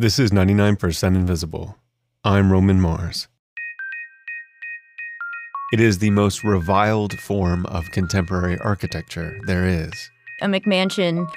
This is 99% Invisible. I'm Roman Mars. It is the most reviled form of contemporary architecture there is. A McMansion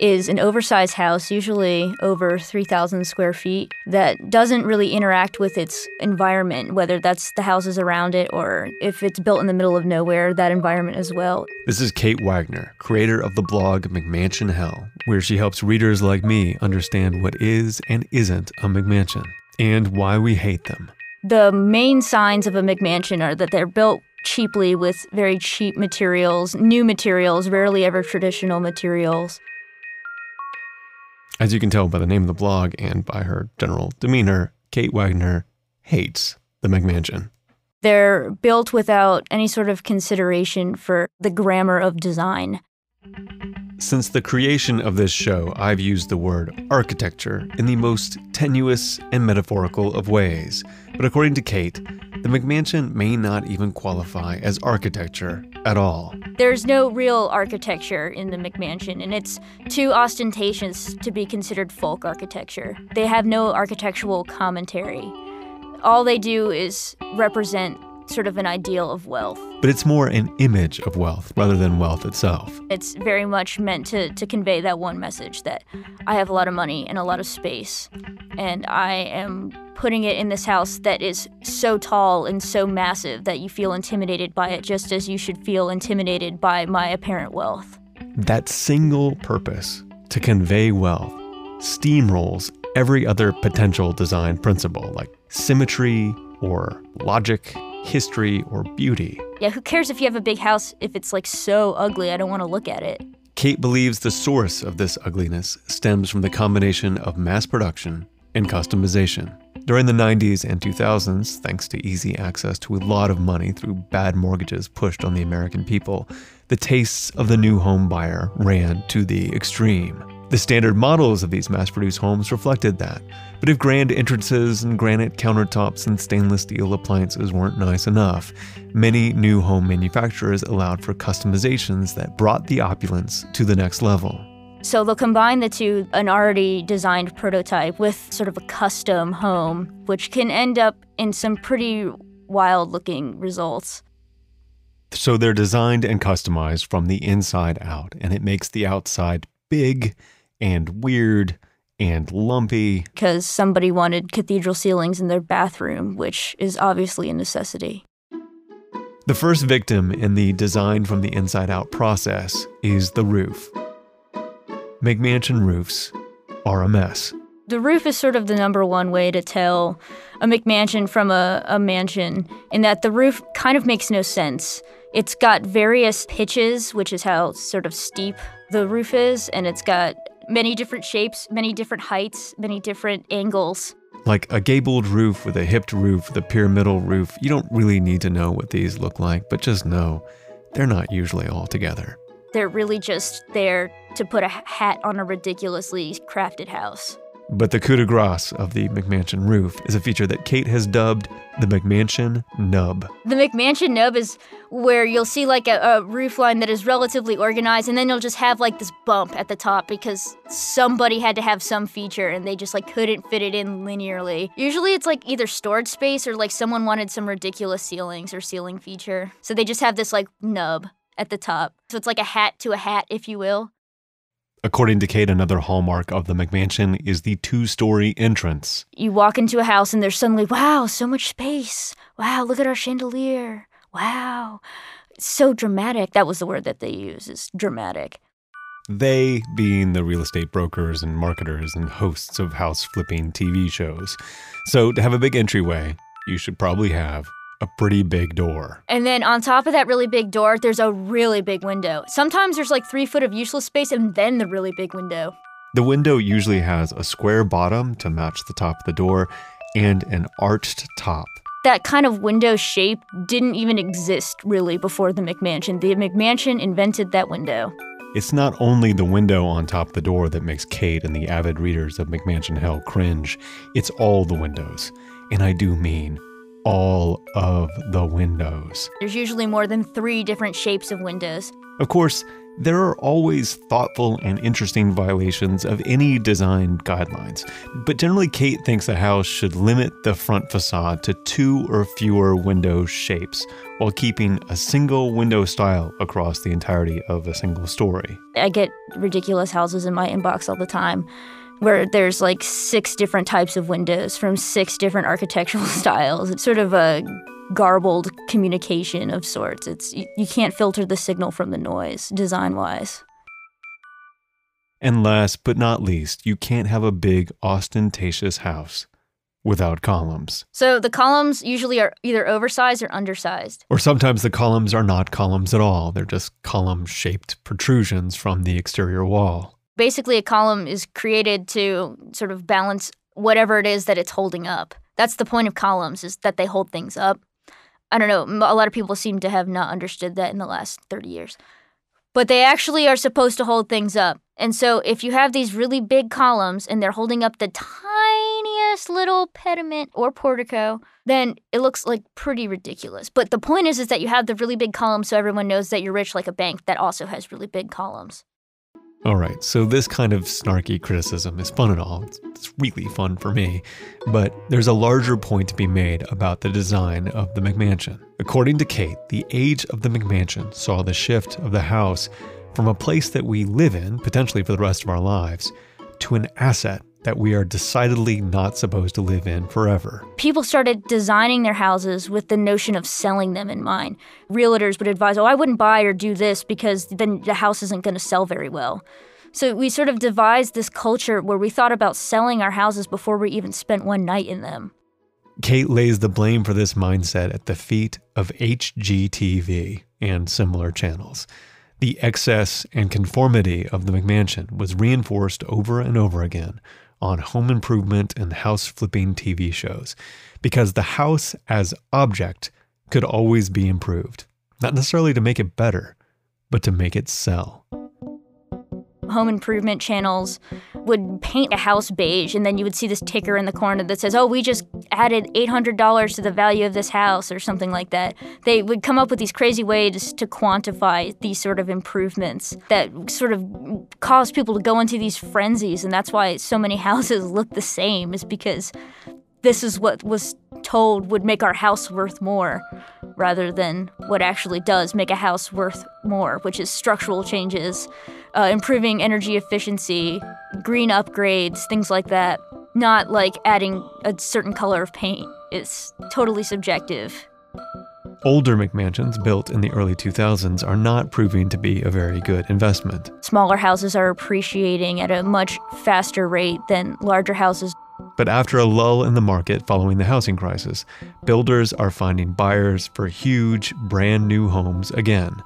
is an oversized house, usually over 3,000 square feet, that doesn't really interact with its environment, whether that's the houses around it or if it's built in the middle of nowhere, that environment as well. This is Kate Wagner, creator of the blog McMansion Hell, where she helps readers like me understand what is and isn't a McMansion and why we hate them. The main signs of a McMansion are that they're built cheaply with very cheap materials, new materials, rarely ever traditional materials. As you can tell by the name of the blog and by her general demeanor, Kate Wagner hates the McMansion. They're built without any sort of consideration for the grammar of design. Since the creation of this show, I've used the word architecture in the most tenuous and metaphorical of ways. But according to Kate, the McMansion may not even qualify as architecture at all. There's no real architecture in the McMansion, and it's too ostentatious to be considered folk architecture. They have no architectural commentary. All they do is represent sort of an ideal of wealth. But it's more an image of wealth rather than wealth itself. It's very much meant to, to convey that one message that I have a lot of money and a lot of space, and I am putting it in this house that is so tall and so massive that you feel intimidated by it just as you should feel intimidated by my apparent wealth. That single purpose to convey wealth steamrolls every other potential design principle like symmetry or logic, history, or beauty. Yeah, who cares if you have a big house if it's like so ugly? I don't want to look at it. Kate believes the source of this ugliness stems from the combination of mass production and customization. During the 90s and 2000s, thanks to easy access to a lot of money through bad mortgages pushed on the American people, the tastes of the new home buyer ran to the extreme. The standard models of these mass produced homes reflected that. But if grand entrances and granite countertops and stainless steel appliances weren't nice enough, many new home manufacturers allowed for customizations that brought the opulence to the next level. So they'll combine the two, an already designed prototype with sort of a custom home, which can end up in some pretty wild looking results. So they're designed and customized from the inside out, and it makes the outside big and weird and lumpy. Because somebody wanted cathedral ceilings in their bathroom, which is obviously a necessity. The first victim in the design from the inside out process is the roof. McMansion roofs are a mess. The roof is sort of the number one way to tell a McMansion from a, a mansion, in that the roof kind of makes no sense. It's got various pitches, which is how sort of steep the roof is, and it's got many different shapes, many different heights, many different angles. Like a gabled roof with a hipped roof, the pyramidal roof, you don't really need to know what these look like, but just know they're not usually all together. They're really just there to put a hat on a ridiculously crafted house. But the coup de grace of the McMansion roof is a feature that Kate has dubbed the McMansion nub. The McMansion nub is where you'll see like a, a, roof line that is relatively organized, and then you'll just have like this bump at the top because somebody had to have some feature and they just like couldn't fit it in linearly. Usually it's like either storage space or like someone wanted some ridiculous ceilings or ceiling feature. So they just have this like nub at the top. So it's like a hat to a hat, if you will. According to Kate, another hallmark of the McMansion is the two story entrance. You walk into a house and there's suddenly, wow, so much space. Wow, look at our chandelier. Wow. So dramatic. That was the word that they use, is dramatic. They being the real estate brokers and marketers and hosts of house flipping TV shows. So to have a big entryway, you should probably have a pretty big door. And then on top of that really big door, there's a really big window. Sometimes there's like three foot of useless space and then the really big window. The window usually has a square bottom to match the top of the door and an arched top. That kind of window shape didn't even exist really before the McMansion. The McMansion invented that window. It's not only the window on top of the door that makes Kate and the avid readers of McMansion Hell cringe, it's all the windows. And I do mean all of the windows. There's usually more than three different shapes of windows. Of course, There are always thoughtful and interesting violations of any design guidelines, but generally Kate thinks a house should limit the front facade to two or fewer window shapes while keeping a single window style across the entirety of a single story. I get ridiculous houses in my inbox all the time where there's like six different types of windows from six different architectural styles. It's sort of a garbled communication of sorts. It's you, you can't filter the signal from the noise design wise. And last but not least, you can't have a big ostentatious house without columns. So the columns usually are either oversized or undersized. Or sometimes the columns are not columns at all. They're just column shaped protrusions from the exterior wall. Basically, a column is created to sort of balance whatever it is that it's holding up. That's the point of columns is that they hold things up. I don't know, a lot of people seem to have not understood that in the last 30 years. But they actually are supposed to hold things up. And so if you have these really big columns and they're holding up the tiniest little pediment or portico, then it looks like pretty ridiculous. But the point is is that you have the really big columns so everyone knows that you're rich like a bank that also has really big columns. All right, so this kind of snarky criticism is fun and all. It's, it's, really fun for me. But there's a larger point to be made about the design of the McMansion. According to Kate, the age of the McMansion saw the shift of the house from a place that we live in, potentially for the rest of our lives, to an asset that we are decidedly not supposed to live in forever. People started designing their houses with the notion of selling them in mind. Realtors would advise, oh, I wouldn't buy or do this because then the house isn't going to sell very well. So we sort of devised this culture where we thought about selling our houses before we even spent one night in them. Kate lays the blame for this mindset at the feet of HGTV and similar channels. The excess and conformity of the McMansion was reinforced over and over again on home improvement and house flipping TV shows because the house as object could always be improved, not necessarily to make it better, but to make it sell. Home improvement channels would paint a house beige and then you would see this ticker in the corner that says, "Oh, we just added $800 to the value of this house" or something like that. They would come up with these crazy ways to quantify these sort of improvements that sort of cause people to go into these frenzies and that's why so many houses look the same is because this is what was told would make our house worth more rather than what actually does make a house worth more, which is structural changes, uh, improving energy efficiency, green upgrades, things like that. Not like adding a certain color of paint. It's totally subjective. Older McMansions built in the early 2000s are not proving to be a very good investment. Smaller houses are appreciating at a much faster rate than larger houses. But after a lull in the market following the housing crisis, builders are finding buyers for huge, brand new homes again.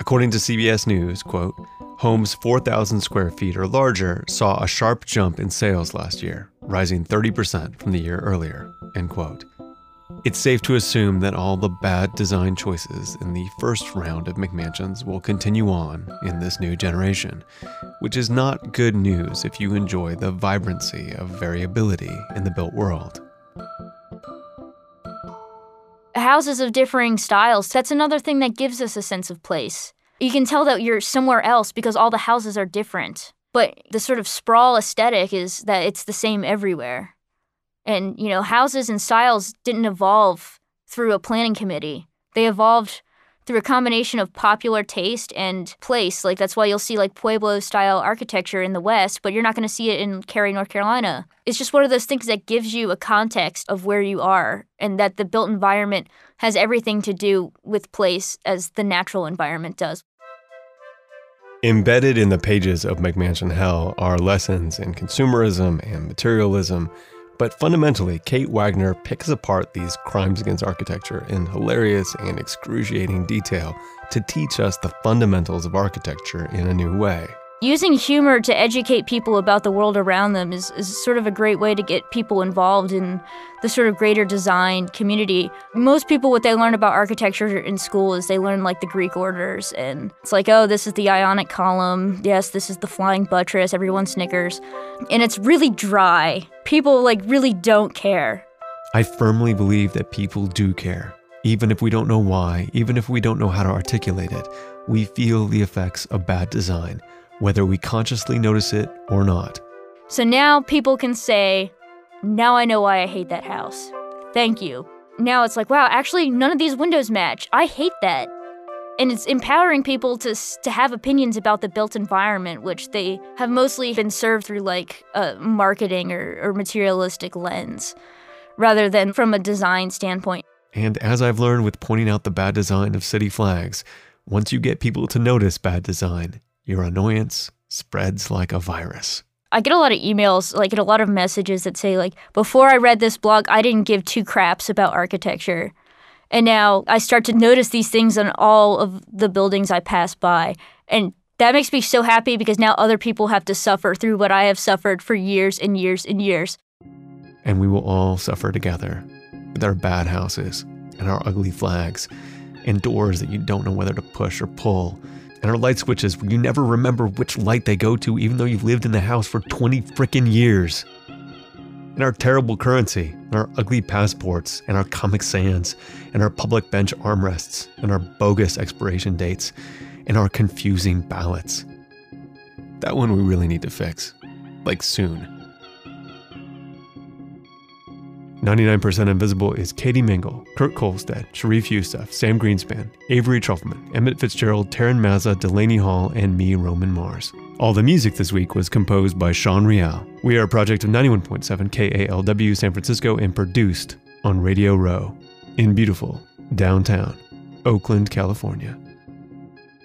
According to CBS News, quote, homes 4,000 square feet or larger saw a sharp jump in sales last year, rising 30% from the year earlier, end quote. It's safe to assume that all the bad design choices in the first round of McMansions will continue on in this new generation, which is not good news if you enjoy the vibrancy of variability in the built world. Houses of differing styles, that's another thing that gives us a sense of place. You can tell that you're somewhere else because all the houses are different. But the sort of sprawl aesthetic is that it's the same everywhere. And, you know, houses and styles didn't evolve through a planning committee. They evolved through a combination of popular taste and place. Like that's why you'll see like Pueblo style architecture in the West, but you're not going to see it in Cary, North Carolina. It's just one of those things that gives you a context of where you are and that the built environment has everything to do with place as the natural environment does. Embedded in the pages of McMansion Hell are lessons in consumerism and materialism but fundamentally, Kate Wagner picks apart these crimes against architecture in hilarious and excruciating detail to teach us the fundamentals of architecture in a new way. Using humor to educate people about the world around them is, is sort of a great way to get people involved in the sort of greater design community. Most people, what they learn about architecture in school is they learn like the Greek orders, and it's like, oh, this is the Ionic column. Yes, this is the flying buttress. Everyone snickers. And it's really dry. People like really don't care. I firmly believe that people do care. Even if we don't know why, even if we don't know how to articulate it, we feel the effects of bad design, whether we consciously notice it or not. So now people can say, now I know why I hate that house. Thank you. Now it's like, wow, actually, none of these windows match. I hate that. And it's empowering people to, to have opinions about the built environment, which they have mostly been served through like a marketing or, or materialistic lens, rather than from a design standpoint. And as I've learned with pointing out the bad design of city flags, once you get people to notice bad design, your annoyance spreads like a virus. I get a lot of emails, like, get a lot of messages that say, like, before I read this blog, I didn't give two craps about architecture. And now I start to notice these things on all of the buildings I pass by. And that makes me so happy because now other people have to suffer through what I have suffered for years and years and years. And we will all suffer together with our bad houses and our ugly flags and doors that you don't know whether to push or pull and our light switches where you never remember which light they go to even though you've lived in the house for 20 frickin' years. And our terrible currency, and our ugly passports, and our Comic Sans, and our public bench armrests, and our bogus expiration dates, and our confusing ballots. That one we really need to fix. Like soon. 99% Invisible is Katie Mingle, Kurt Kohlstedt, Sharif Youssef, Sam Greenspan, Avery Trufelman, Emmett Fitzgerald, Taryn Mazza, Delaney Hall, and me, Roman Mars. All the music this week was composed by Sean Real. We are a project of 91.7 KALW San Francisco and produced on Radio Row in beautiful downtown Oakland, California.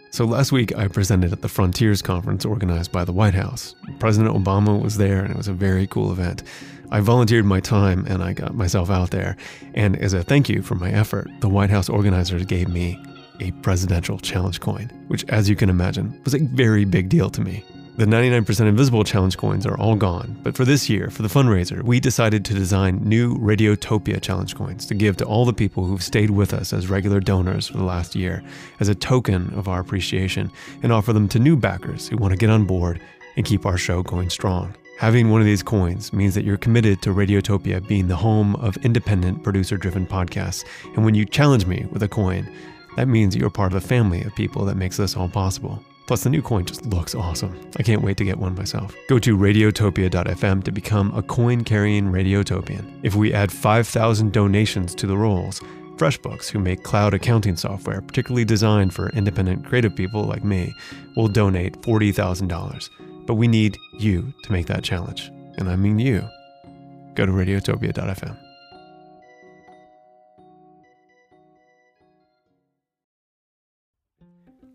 So last week I presented at the Frontiers Conference organized by the White House. President Obama was there and it was a very cool event. I volunteered my time and I got myself out there. And as a thank you for my effort, the White House organizers gave me a presidential challenge coin, which, as you can imagine, was a very big deal to me. The 99% Invisible challenge coins are all gone, but for this year, for the fundraiser, we decided to design new Radiotopia challenge coins to give to all the people who've stayed with us as regular donors for the last year as a token of our appreciation and offer them to new backers who want to get on board and keep our show going strong. Having one of these coins means that you're committed to Radiotopia being the home of independent producer driven podcasts. And when you challenge me with a coin, that means you're part of the family of people that makes this all possible. Plus, the new coin just looks awesome. I can't wait to get one myself. Go to radiotopia.fm to become a coin carrying Radiotopian. If we add 5,000 donations to the rolls, FreshBooks, who make cloud accounting software particularly designed for independent creative people like me, will donate $40,000. But we need you to make that challenge. And I mean you. Go to radiotopia.fm.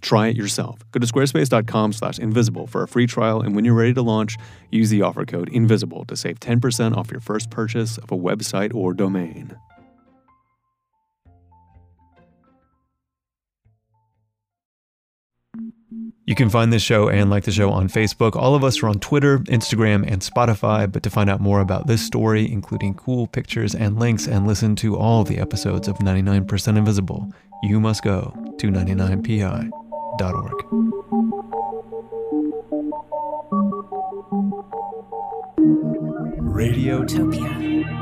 Try it yourself. Go to squarespace.com slash invisible for a free trial, and when you're ready to launch, use the offer code INVISIBLE to save 10% off your first purchase of a website or domain. You can find this show and like the show on Facebook. All of us are on Twitter, Instagram, and Spotify. But to find out more about this story, including cool pictures and links, and listen to all the episodes of 99% Invisible, you must go to 99pi.org. Radiotopia.